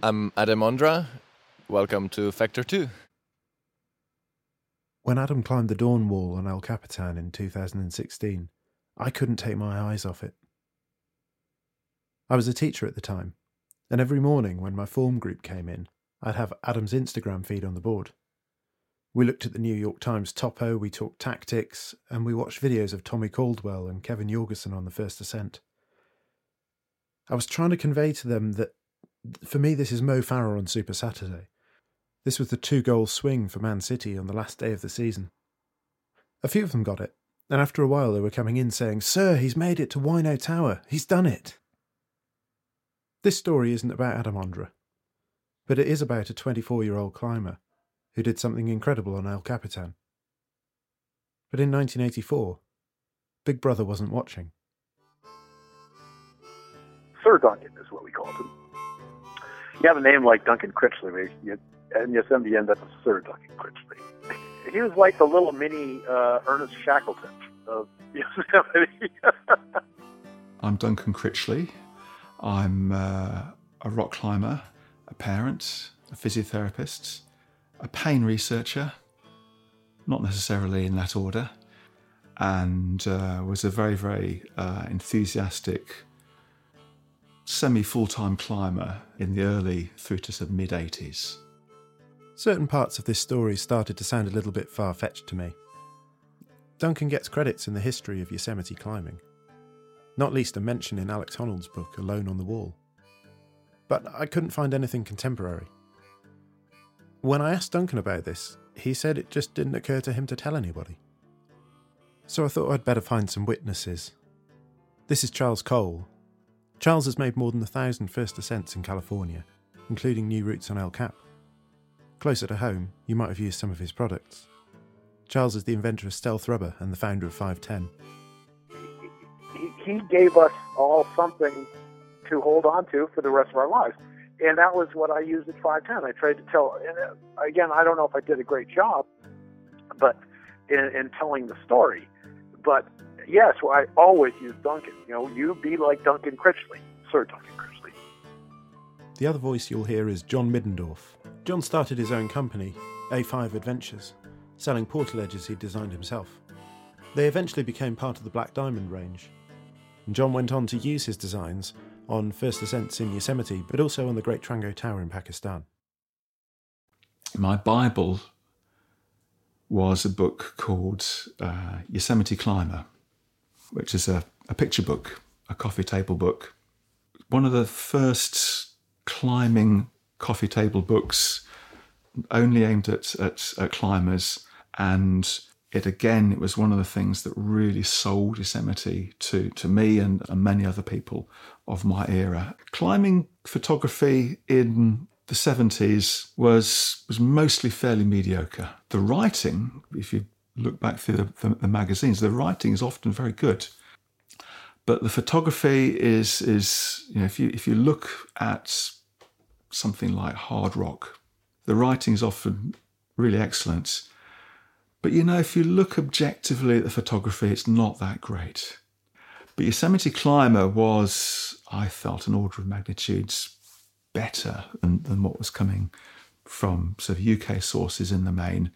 I'm Adam Ondra. Welcome to Factor 2. When Adam climbed the Dawn Wall on El Capitan in 2016, I couldn't take my eyes off it. I was a teacher at the time, and every morning when my form group came in, I'd have Adam's Instagram feed on the board. We looked at the New York Times topo, we talked tactics, and we watched videos of Tommy Caldwell and Kevin Jorgeson on the first ascent. I was trying to convey to them that for me, this is Mo Farah on Super Saturday. This was the two goal swing for Man City on the last day of the season. A few of them got it, and after a while they were coming in saying, Sir, he's made it to Wino Tower. He's done it. This story isn't about Adam Ondra, but it is about a 24 year old climber who did something incredible on El Capitan. But in 1984, Big Brother wasn't watching. Sir Duncan is what we called him. You have a name like Duncan Critchley, you, and Yosemite end up Sir Duncan Critchley. He was like the little mini uh, Ernest Shackleton of Yosemite. I'm Duncan Critchley. I'm uh, a rock climber, a parent, a physiotherapist, a pain researcher, not necessarily in that order, and uh, was a very, very uh, enthusiastic semi full time climber in the early through to the mid 80s. Certain parts of this story started to sound a little bit far fetched to me. Duncan gets credits in the history of Yosemite climbing, not least a mention in Alex Honnold's book Alone on the Wall. But I couldn't find anything contemporary. When I asked Duncan about this, he said it just didn't occur to him to tell anybody. So I thought I'd better find some witnesses. This is Charles Cole, Charles has made more than a thousand first ascents in California, including new routes on El Cap. Closer to home, you might have used some of his products. Charles is the inventor of Stealth Rubber and the founder of 510. He, he gave us all something to hold on to for the rest of our lives. And that was what I used at 510. I tried to tell, and uh, again, I don't know if I did a great job, but in, in telling the story. But yes, well, I always use Duncan. You know, you be like Duncan Critchley, Sir Duncan Critchley. The other voice you'll hear is John Middendorf. John started his own company, A5 Adventures, selling portaledges he'd designed himself. They eventually became part of the Black Diamond range. And John went on to use his designs on first ascents in Yosemite, but also on the Great Trango Tower in Pakistan. My Bible was a book called uh, Yosemite Climber which is a, a picture book, a coffee table book. One of the first climbing coffee table books, only aimed at, at, at climbers. And it again, it was one of the things that really sold Yosemite to, to me and, and many other people of my era. Climbing photography in the 70s was was mostly fairly mediocre. The writing, if you look back through the, the, the magazines, the writing is often very good. But the photography is, is you know, if you, if you look at something like hard rock, the writing is often really excellent. But you know, if you look objectively at the photography, it's not that great. But Yosemite Climber was, I felt, an order of magnitudes better than, than what was coming from sort of UK sources in the main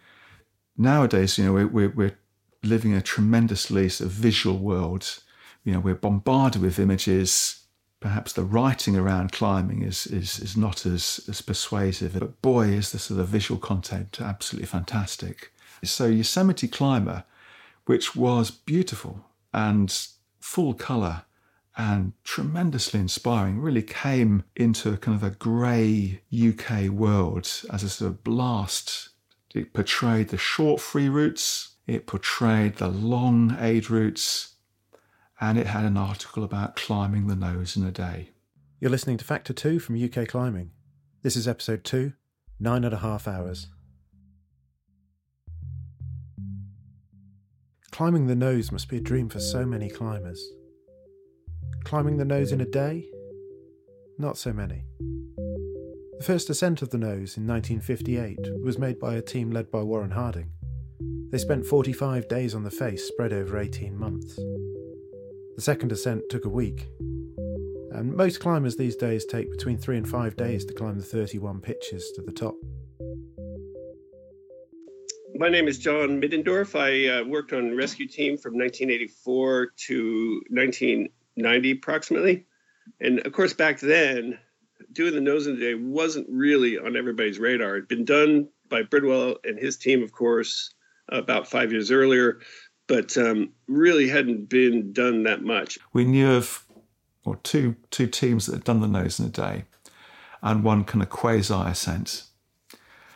nowadays, you know, we're, we're, we're living in a tremendously sort of visual world. You know, we're bombarded with images. Perhaps the writing around climbing is, is, is not as, as persuasive, but boy, is the sort of visual content absolutely fantastic. So, Yosemite Climber, which was beautiful and full colour and tremendously inspiring, really came into a kind of a grey UK world as a sort of blast it portrayed the short free routes, it portrayed the long aid routes, and it had an article about climbing the nose in a day. You're listening to Factor 2 from UK Climbing. This is episode 2, nine and a half hours. Climbing the nose must be a dream for so many climbers. Climbing the nose in a day? Not so many. The first ascent of the nose in 1958 was made by a team led by Warren Harding. They spent 45 days on the face spread over 18 months. The second ascent took a week. And most climbers these days take between three and five days to climb the 31 pitches to the top. My name is John Middendorf. I uh, worked on rescue team from 1984 to 1990 approximately. And of course, back then, doing the nose in the day wasn't really on everybody's radar. It'd been done by Bridwell and his team, of course, about five years earlier, but um, really hadn't been done that much. We knew of or two two teams that had done the nose in a day, and one kind of quasi ascent.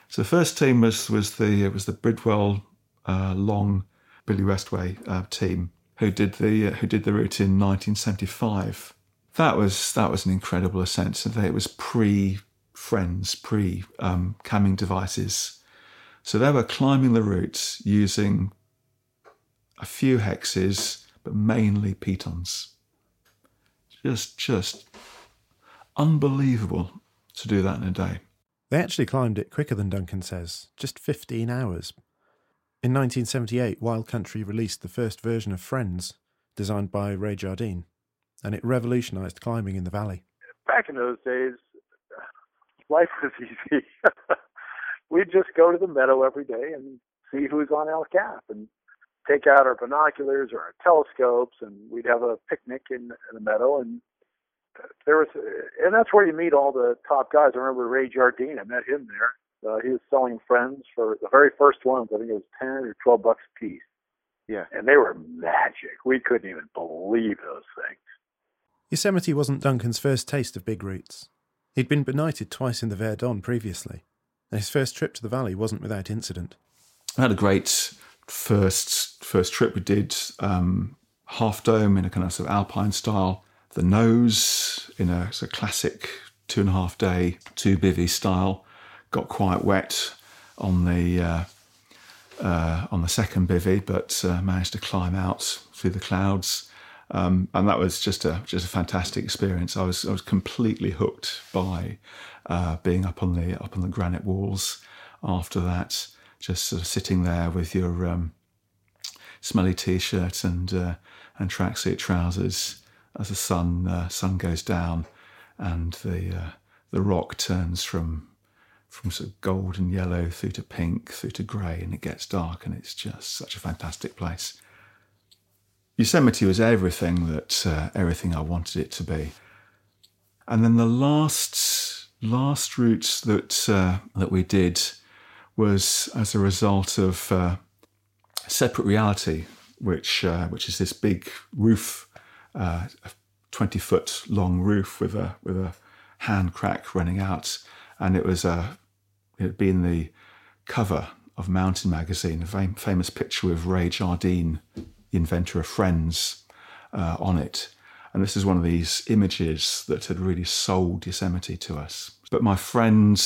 So the first team was was the was the Bridwell uh, Long Billy Westbay uh, team who did the uh, who did the route in 1975. That was that was an incredible ascent. It was pre friends, pre um, camming devices. So they were climbing the route using a few hexes, but mainly pitons. Just just unbelievable to do that in a day. They actually climbed it quicker than Duncan says, just 15 hours. In 1978, Wild Country released the first version of Friends, designed by Ray Jardine, and it revolutionized climbing in the valley. Back in those days, life was easy. We'd just go to the meadow every day and see who's on El Cap and take out our binoculars or our telescopes, and we'd have a picnic in, in the meadow and there was, and that's where you meet all the top guys. I remember Ray Jardine. I met him there. Uh, he was selling friends for the very first ones. I think it was ten or twelve bucks a piece. Yeah, and they were magic. We couldn't even believe those things. Yosemite wasn't Duncan's first taste of big routes. He'd been benighted twice in the Verdon previously, and his first trip to the valley wasn't without incident. I had a great first first trip. We did um, half dome in a kind of, sort of alpine style the nose in a, a classic two and a half day two bivy style got quite wet on the uh, uh, on the second bivy, but uh, managed to climb out through the clouds, um, and that was just a just a fantastic experience. I was I was completely hooked by uh, being up on the up on the granite walls. After that, just sort of sitting there with your um, smelly t-shirt and uh, and tracksuit trousers, as the sun uh, sun goes down and the uh, the rock turns from from sort of gold and yellow through to pink through to grey and it gets dark and it's just such a fantastic place. Yosemite was everything that uh, everything I wanted it to be. And then the last last route that uh, that we did was as a result of uh, Separate Reality, which uh, which is this big roof uh, a 20 foot long roof with a with a hand crack running out, and it was a it had been the cover of Mountain magazine, a fam- famous picture with Ray Jardine, inventor of Friends, uh, on it. And this is one of these images that had really sold Yosemite to us. But my friend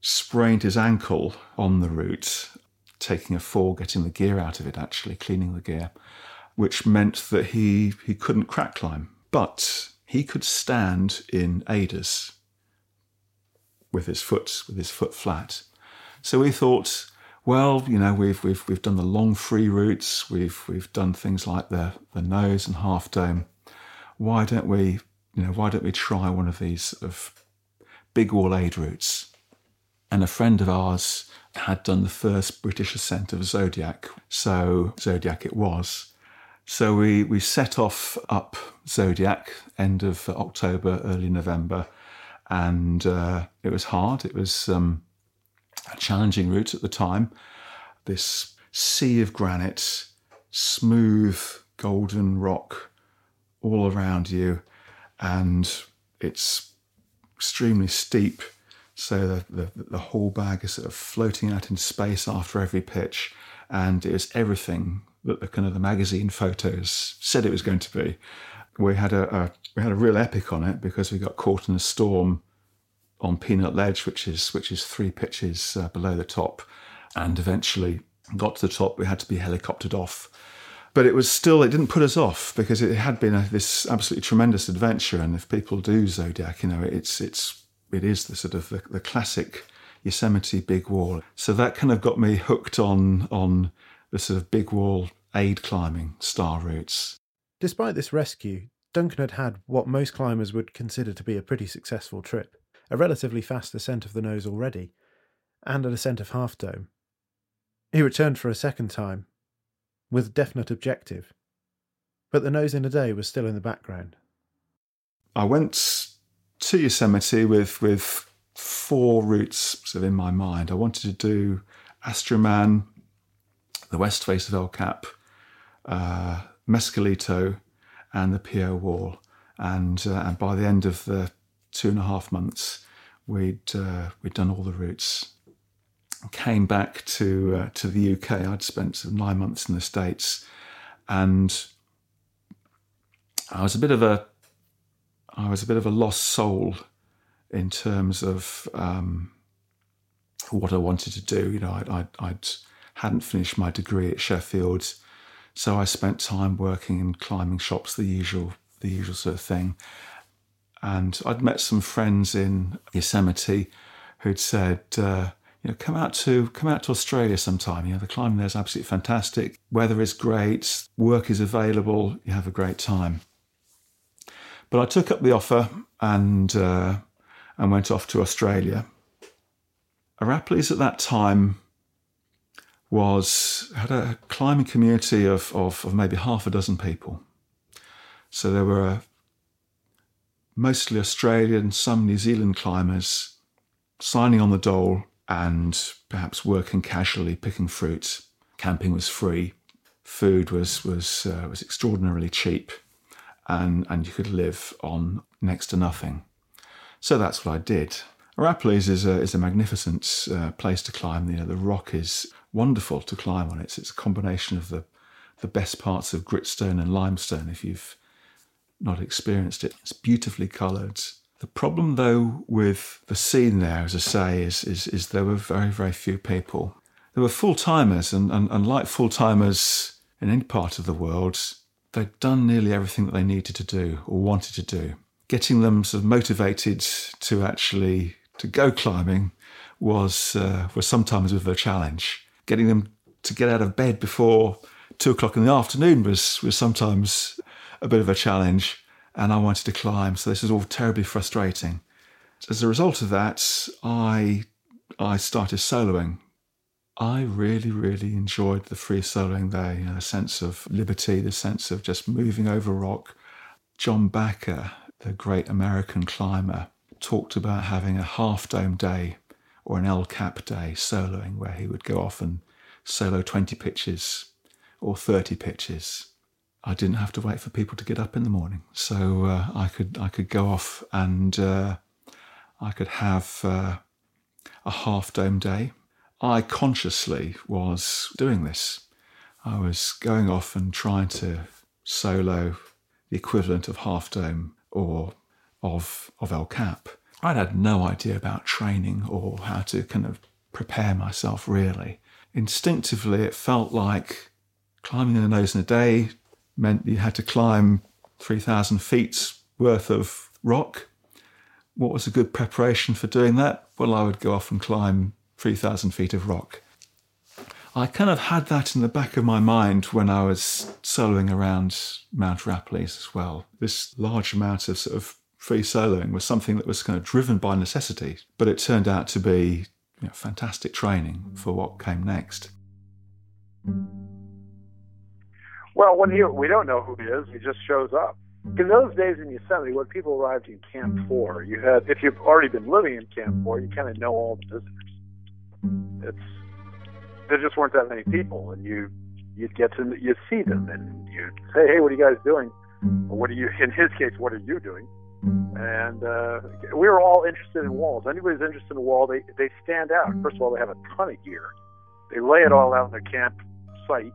sprained his ankle on the route, taking a fall, getting the gear out of it, actually, cleaning the gear which meant that he, he couldn't crack climb. But he could stand in aiders with his foot with his foot flat. So we thought, well, you know, we've we've we've done the long free routes, we've we've done things like the the nose and half dome. Why don't we, you know, why don't we try one of these of big wall aid routes? And a friend of ours had done the first British ascent of Zodiac, so Zodiac it was. So we, we set off up Zodiac end of October, early November, and uh, it was hard. It was um, challenging route at the time. This sea of granite, smooth golden rock all around you, and it's extremely steep. So the, the, the whole bag is sort of floating out in space after every pitch, and it was everything that the kind of the magazine photos said it was going to be. We had a, a we had a real epic on it because we got caught in a storm on Peanut Ledge, which is which is three pitches uh, below the top, and eventually got to the top. We had to be helicoptered off, but it was still it didn't put us off because it had been a, this absolutely tremendous adventure. And if people do Zodiac, you know, it's it's it is the sort of the, the classic Yosemite big wall. So that kind of got me hooked on on the sort of big wall aid climbing star routes. Despite this rescue, Duncan had had what most climbers would consider to be a pretty successful trip a relatively fast ascent of the nose already, and an ascent of Half Dome. He returned for a second time, with definite objective, but the nose in a day was still in the background. I went to Yosemite with with four routes sort of in my mind. I wanted to do Astroman, the west face of El Cap, uh, Mescalito, and the PO Wall. And uh, and by the end of the two and a half months, we'd uh, we'd done all the routes. Came back to uh, to the UK. I'd spent nine months in the States, and I was a bit of a I was a bit of a lost soul in terms of um, what I wanted to do. You know, I'd, I'd, I'd hadn't finished my degree at Sheffield, so I spent time working in climbing shops, the usual the usual sort of thing. And I'd met some friends in Yosemite who'd said, uh, you know, come out to come out to Australia sometime. You know, the climbing there is absolutely fantastic. Weather is great. Work is available. You have a great time. But I took up the offer and uh, and went off to Australia. Arapiles at that time was had a climbing community of, of, of maybe half a dozen people. So there were mostly Australian, some New Zealand climbers signing on the dole and perhaps working casually, picking fruit. Camping was free, food was was uh, was extraordinarily cheap, and and you could live on next to nothing. So that's what I did. Arapiles is a, is a magnificent uh, place to climb. You know, the rock is wonderful to climb on. It's, it's a combination of the, the best parts of gritstone and limestone if you've not experienced it. It's beautifully coloured. The problem, though, with the scene there, as I say, is, is, is there were very, very few people. There were full timers, and, and, and like full timers in any part of the world, they'd done nearly everything that they needed to do or wanted to do. Getting them sort of motivated to actually to go climbing was uh, was sometimes of a challenge. Getting them to get out of bed before two o'clock in the afternoon was was sometimes a bit of a challenge, and I wanted to climb, so this was all terribly frustrating. As a result of that, I I started soloing. I really, really enjoyed the free soloing there, you know, the sense of liberty, the sense of just moving over rock. John Bachar, the great American climber, talked about having a half dome day or an El Cap day soloing, where he would go off and solo 20 pitches or 30 pitches. I didn't have to wait for people to get up in the morning, so uh, I could I could go off and uh, I could have uh, a half dome day. I consciously was doing this. I was going off and trying to solo the equivalent of half dome or of of El Cap. I'd had no idea about training or how to kind of prepare myself really. Instinctively, it felt like climbing in the nose in a day meant you had to climb 3,000 feet worth of rock. What was a good preparation for doing that? Well, I would go off and climb 3,000 feet of rock. I kind of had that in the back of my mind when I was soloing around Mount Arapiles as well. This large amount of sort of free soloing was something that was kind of driven by necessity, but it turned out to be you know, fantastic training for what came next. Well, when he, we don't know who he is, he just shows up. In those days in Yosemite, when people arrived in Camp 4, you had, if you've already been living in Camp 4, you kind of know all the visitors. It's, there just weren't that many people, and you, you'd get to, you see them, and you'd say, hey, what are you guys doing? What are you, in his case, what are you doing? And uh, we were all interested in walls. Anybody's interested in a wall, they, they stand out. First of all, they have a ton of gear. They lay it all out in their camp site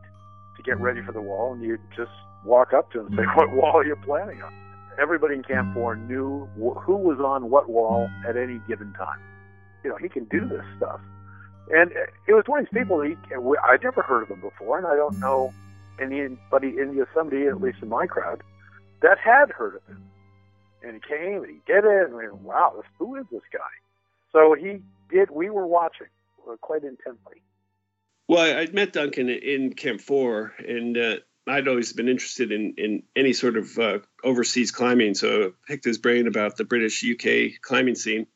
get ready for the wall, and you just walk up to them and say, "What wall are you planning on?" Everybody in Camp Four knew wh- who was on what wall at any given time. You know, he can do this stuff, and it was one of these people. He, I'd never heard of him before, and I don't know anybody in Yosemite, at least in my crowd, that had heard of him. And he came and he did it, and we went, "Wow, this, who is this guy?" So he did. We were watching uh, quite intently. Well, I met Duncan in Camp Four, and uh, I'd always been interested in in any sort of uh, overseas climbing, so I picked his brain about the British UK climbing scene.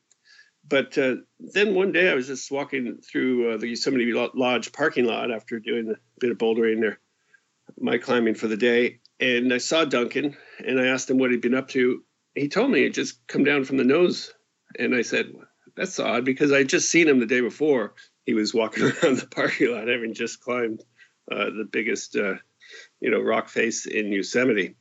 But uh, then one day I was just walking through uh, the Yosemite Lodge parking lot after doing a bit of bouldering there, my climbing for the day, and I saw Duncan and I asked him what he'd been up to. He told me he'd just come down from the nose, and I said, "That's odd," because I'd just seen him the day before. He was walking around the parking lot having just climbed uh, the biggest uh, you know, rock face in Yosemite.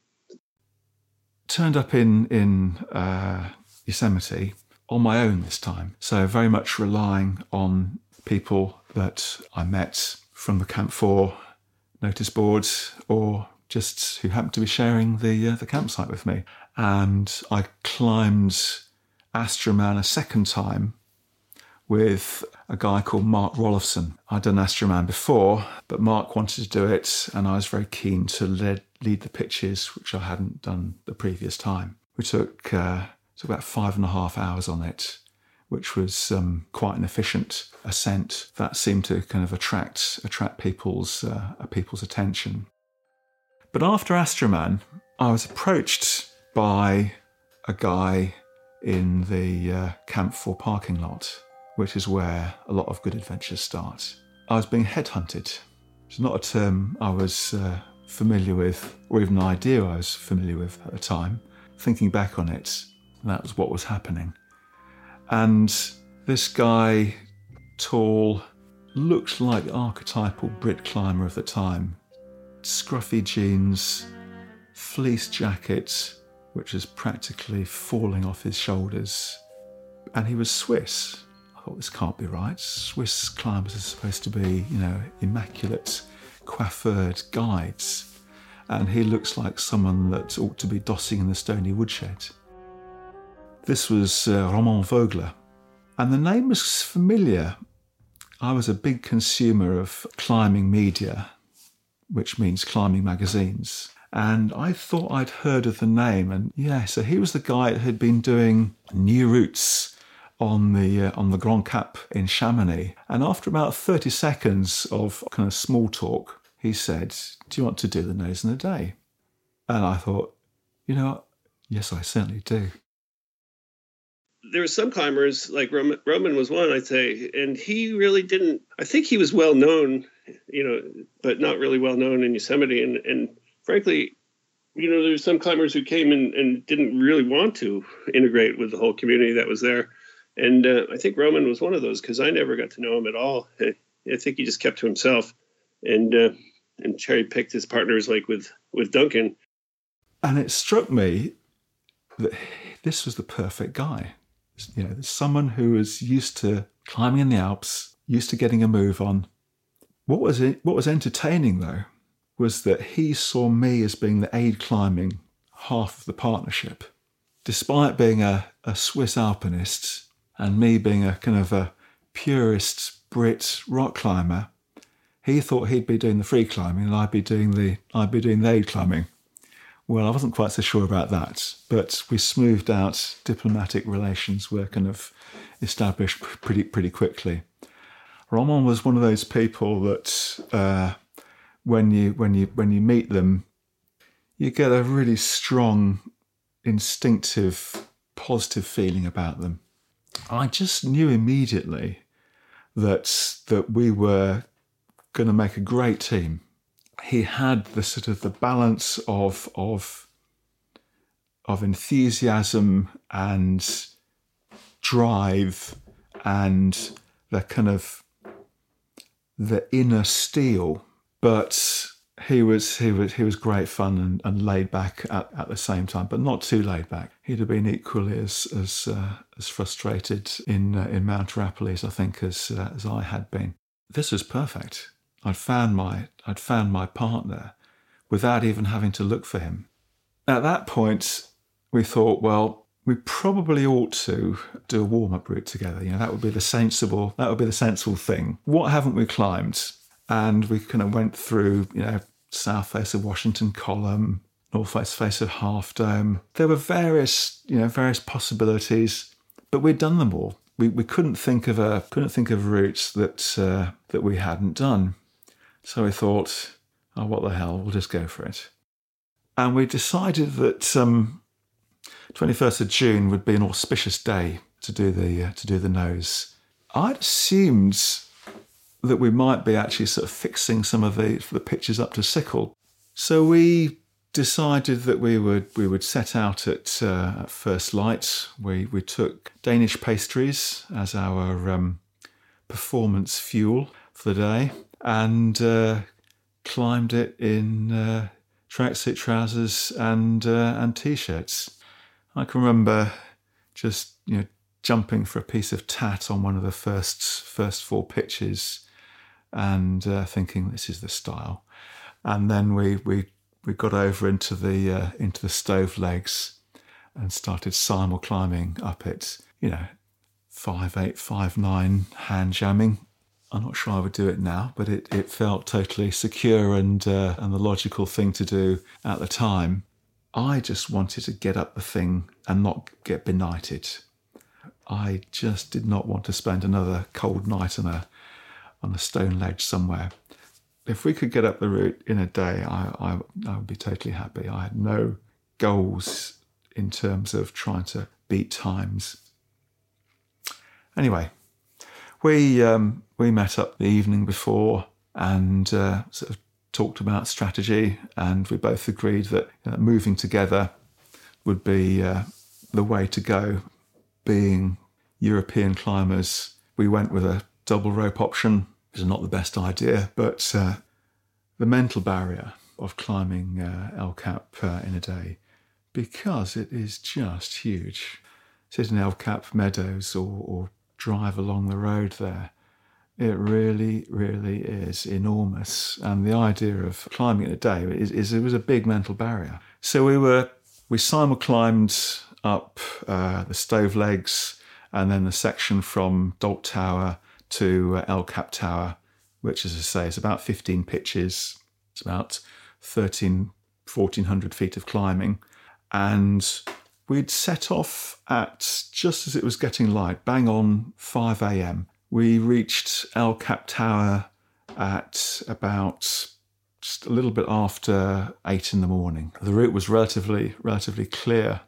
Turned up in in uh, Yosemite on my own this time, so very much relying on people that I met from the Camp Four notice boards or just who happened to be sharing the uh, the campsite with me. And I climbed Astroman a second time with a guy called Mark Roelofsen. I'd done Astroman before, but Mark wanted to do it, and I was very keen to lead, lead the pitches, which I hadn't done the previous time. We took, uh, took about five and a half hours on it, which was um, quite an efficient ascent that seemed to kind of attract attract people's uh, people's attention. But after Astroman, I was approached by a guy in the uh, Camp 4 parking lot which is where a lot of good adventures start. I was being headhunted. It's not a term I was uh, familiar with, or even an idea I was familiar with at the time. Thinking back on it, that was what was happening. And this guy, tall, looked like the archetypal Brit climber of the time. Scruffy jeans, fleece jacket, which is practically falling off his shoulders. And he was Swiss, Thought this can't be right. Swiss climbers are supposed to be, you know, immaculate, coiffured guides. And he looks like someone that ought to be dossing in the Stoney Woodshed. This was uh, Roman Vogler. And the name was familiar. I was a big consumer of climbing media, which means climbing magazines. And I thought I'd heard of the name. And yeah, so he was the guy that had been doing new routes on the uh, on the Grand Cap in Chamonix. And after about 30 seconds of kind of small talk, he said, "Do you want to do the nose in a day?" And I thought, you know, yes, I certainly do. There were some climbers, like Roman, Roman was one, I'd say, and he really didn't. I think he was well known, you know, but not really well known in Yosemite. And, and frankly, you know, there there's some climbers who came in and didn't really want to integrate with the whole community that was there. And uh, I think Roman was one of those because I never got to know him at all. I think he just kept to himself and uh, and cherry picked his partners like with with Duncan. And it struck me that this was the perfect guy. You know, someone who was used to climbing in the Alps, used to getting a move on. What was it, what was entertaining though was that he saw me as being the aid climbing half of the partnership. Despite being a, a Swiss alpinist, and me being a kind of a purist Brit rock climber, he thought he'd be doing the free climbing and I'd be doing the I'd be doing the aid climbing. Well, I wasn't quite so sure about that, but we smoothed out diplomatic relations were kind of established pretty pretty quickly. Roman was one of those people that uh, when you when you when you meet them, you get a really strong, instinctive, positive feeling about them. I just knew immediately that that we were going to make a great team. He had the sort of the balance of of of enthusiasm and drive and the kind of the inner steel, but he was he was he was great fun and, and laid back at, at the same time, but not too laid back. He'd have been equally as as uh, as frustrated in uh, in Mount Arapiles, I think, as uh, as I had been. This was perfect. I'd found my I'd found my partner without even having to look for him. At that point, we thought, well, we probably ought to do a warm up route together. You know, that would be the sensible that would be the sensible thing. What haven't we climbed? and we kind of went through, you know, south face of Washington Column, northwest face of Half Dome. There were various, you know, various possibilities, but we'd done them all. We, we couldn't think of a couldn't think of routes that uh, that we hadn't done. So we thought, oh, what the hell, we'll just go for it. And we decided that um, 21st of June would be an auspicious day to do the uh, to do the nose. I'd assumed that we might be actually sort of fixing some of the the pitches up to sickle. So we decided that we would we would set out at, uh, at first light. We we took Danish pastries as our um, performance fuel for the day, and uh, climbed it in uh, tracksuit trousers and uh, and t-shirts. I can remember just you know jumping for a piece of tat on one of the first first four pitches, and uh, thinking this is the style. And then we we we got over into the uh, into the stove legs and started simul climbing up it. You know, five eight five nine hand jamming. I'm not sure I would do it now, but it, it felt totally secure and uh, and the logical thing to do at the time. I just wanted to get up the thing and not get benighted. I just did not want to spend another cold night on a on a stone ledge somewhere. If we could get up the route in a day, I, I, I would be totally happy. I had no goals in terms of trying to beat times. Anyway, we um, we met up the evening before and uh, sort of talked about strategy, and we both agreed that know, moving together would be uh, the way to go. Being European climbers, we went with a double rope option. Was not the best idea, but uh, the mental barrier of climbing uh, El Cap uh, in a day, because it is just huge. Sit in El Cap meadows or, or drive along the road there it really, really is enormous. And the idea of climbing in a day is, is it was a big mental barrier. So we were, we simul climbed up uh, the stove legs and then the section from Dolt Tower to uh, El Cap Tower, which, as I say, is about 15 pitches. It's about 13, 1400 feet of climbing. And we'd set off at just as it was getting light, bang on 5 a.m. We reached El Cap Tower at about just a little bit after eight in the morning. The route was relatively relatively clear.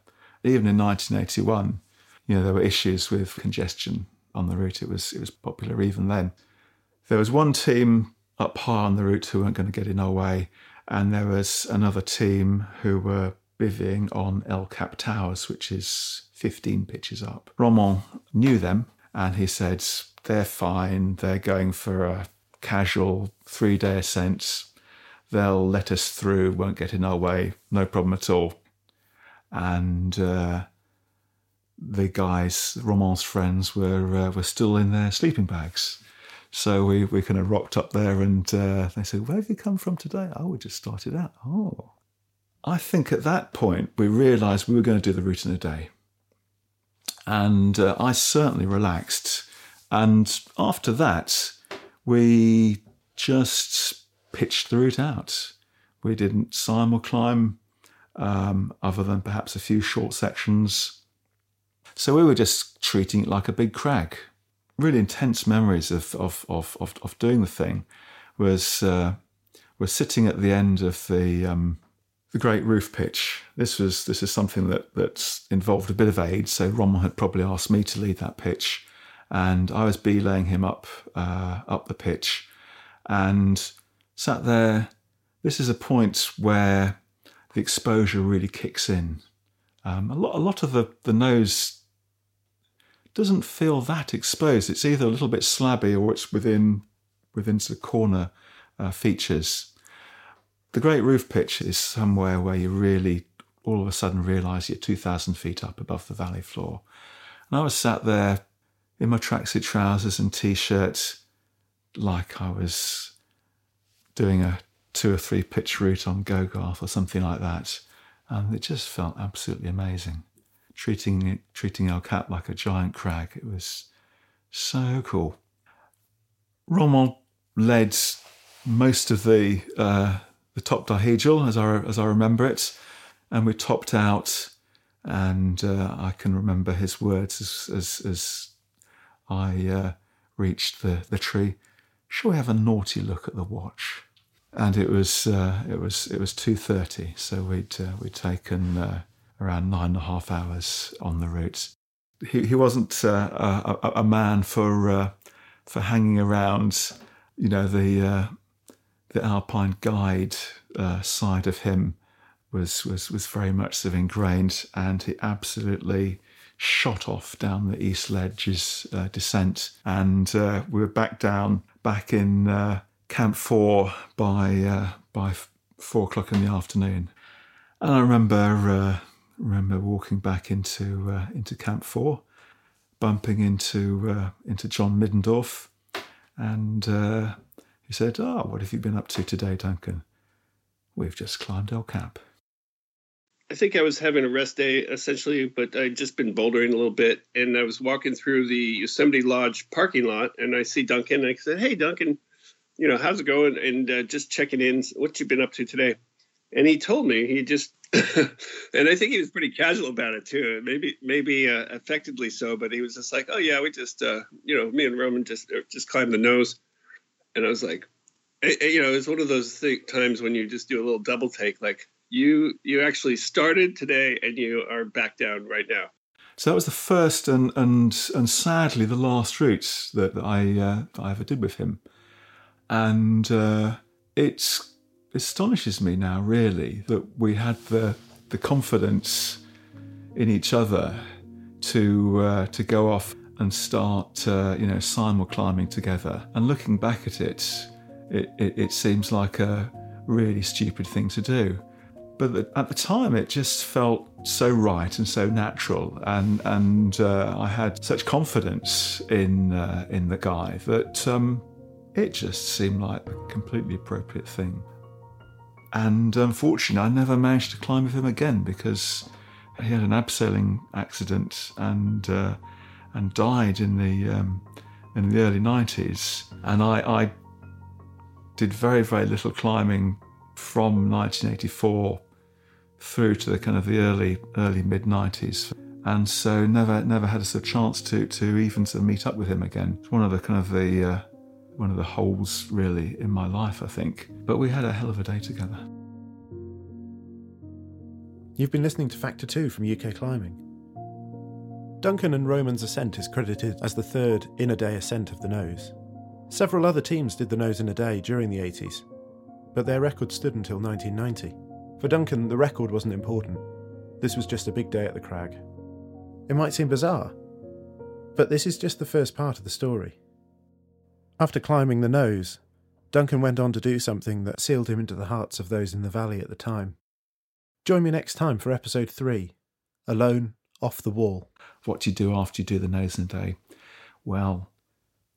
Even in 1981, you know, there were issues with congestion on the route. It was it was popular even then. There was one team up high on the route who weren't going to get in our way, and there was another team who were bivvying on El Cap Towers, which is 15 pitches up. Romain knew them, and he said, they're fine. They're going for a casual three day ascent. They'll let us through, won't get in our way, no problem at all. And uh, the guys, Romain's friends, were uh, were still in their sleeping bags. So we, we kind of rocked up there and uh, they said, Where have you come from today? Oh, we just started out. Oh. I think at that point we realised we were going to do the route in a day. And uh, I certainly relaxed and after that, we just pitched the route out. We didn't simul climb, um, other than perhaps a few short sections. So we were just treating it like a big crag. Really intense memories of of of of, of doing the thing was uh, was sitting at the end of the um, the great roof pitch. This was this is something that that involved a bit of aid. So Romain had probably asked me to lead that pitch, and I was belaying him up uh, up the pitch, and sat there. This is a point where the exposure really kicks in. Um, a lot, a lot of the the nose doesn't feel that exposed. It's either a little bit slabby or it's within within the corner uh, features. The Great Roof Pitch is somewhere where you really all of a sudden realise you're 2,000 feet up above the valley floor. And I was sat there in my tracksuit trousers and t-shirt, like I was doing a two or three pitch route on Gogarth or something like that, and it just felt absolutely amazing. Treating treating El Cap like a giant crag, it was so cool. Romain led most of the uh, the top dihedral as I as I remember it, and we topped out, and uh, I can remember his words as as, as I uh, reached the, the tree. Shall we have a naughty look at the watch? and it was uh, it was it was two thirty. So we'd uh, we'd taken uh, around nine and a half hours on the route. He he wasn't uh, a, a, man for uh, for hanging around, you know the uh, the Alpine guide side of him was was was very much sort of ingrained, and he absolutely shot off down the East Ledges uh, descent, and uh, we were back down back in uh, Camp Four by uh, by four o'clock in the afternoon. And I remember uh, remember walking back into uh, into Camp Four, bumping into into John Middendorf, and he said, "Ah, oh, what have you been up to today, Duncan?" We've just climbed El Cap. I think I was having a rest day essentially, but I'd just been bouldering a little bit, and I was walking through the Yosemite Lodge parking lot, and I see Duncan. And I said, "Hey, Duncan, you know how's it going?" And uh, just checking in. What you been up to today? And he told me he just, and I think he was pretty casual about it too. Maybe maybe uh, effectively so, but he was just like, "Oh yeah, we just, uh, you know, me and Roman just uh, just climbed the nose," and I was like, you know, it's one of those th- times when you just do a little double take, like you you actually started today and you are back down right now. So that was the first and and and sadly the last route that, that I uh, I ever did with him, and uh, it astonishes me now really that we had the the confidence in each other to uh, to go off and start uh, you know simul climbing together. And looking back at it, it, it, it seems like a really stupid thing to do. But at the time it just felt so right and so natural. And and uh, I had such confidence in uh, in the guy that um, it just seemed like the completely appropriate thing and unfortunately I never managed to climb with him again because he had an abseiling accident and uh, and died in the um, in the early 90s and I, I did very very little climbing from 1984 through to the kind of the early early mid 90s and so never never had a sort of chance to to even to meet up with him again. It's one of the kind of the uh, one of the holes really in my life i think but we had a hell of a day together you've been listening to factor 2 from uk climbing duncan and roman's ascent is credited as the third in a day ascent of the nose several other teams did the nose in a day during the 80s but their record stood until 1990 for Duncan, the record wasn't important. This was just a big day at the crag. It might seem bizarre, but this is just the first part of the story. After climbing the nose, Duncan went on to do something that sealed him into the hearts of those in the valley at the time. Join me next time for episode 3 Alone, Off the Wall. What do you do after you do the nose in a day? Well,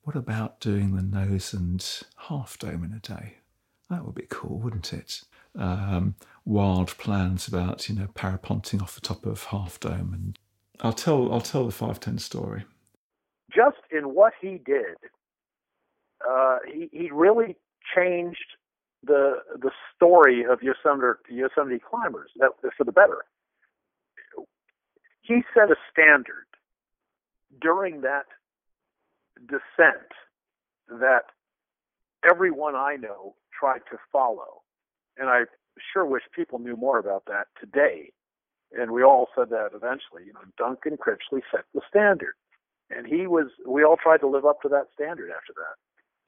what about doing the nose and half dome in a day? That would be cool, wouldn't it? Um, wild plans about you know parapenting off the top of Half Dome, and I'll tell I'll tell the five ten story. Just in what he did, uh, he he really changed the the story of Yosemite Yosemite climbers for the better. He set a standard during that descent that everyone I know tried to follow. And I sure wish people knew more about that today. And we all said that eventually. You know, Duncan Critchley set the standard. And he was, we all tried to live up to that standard after that.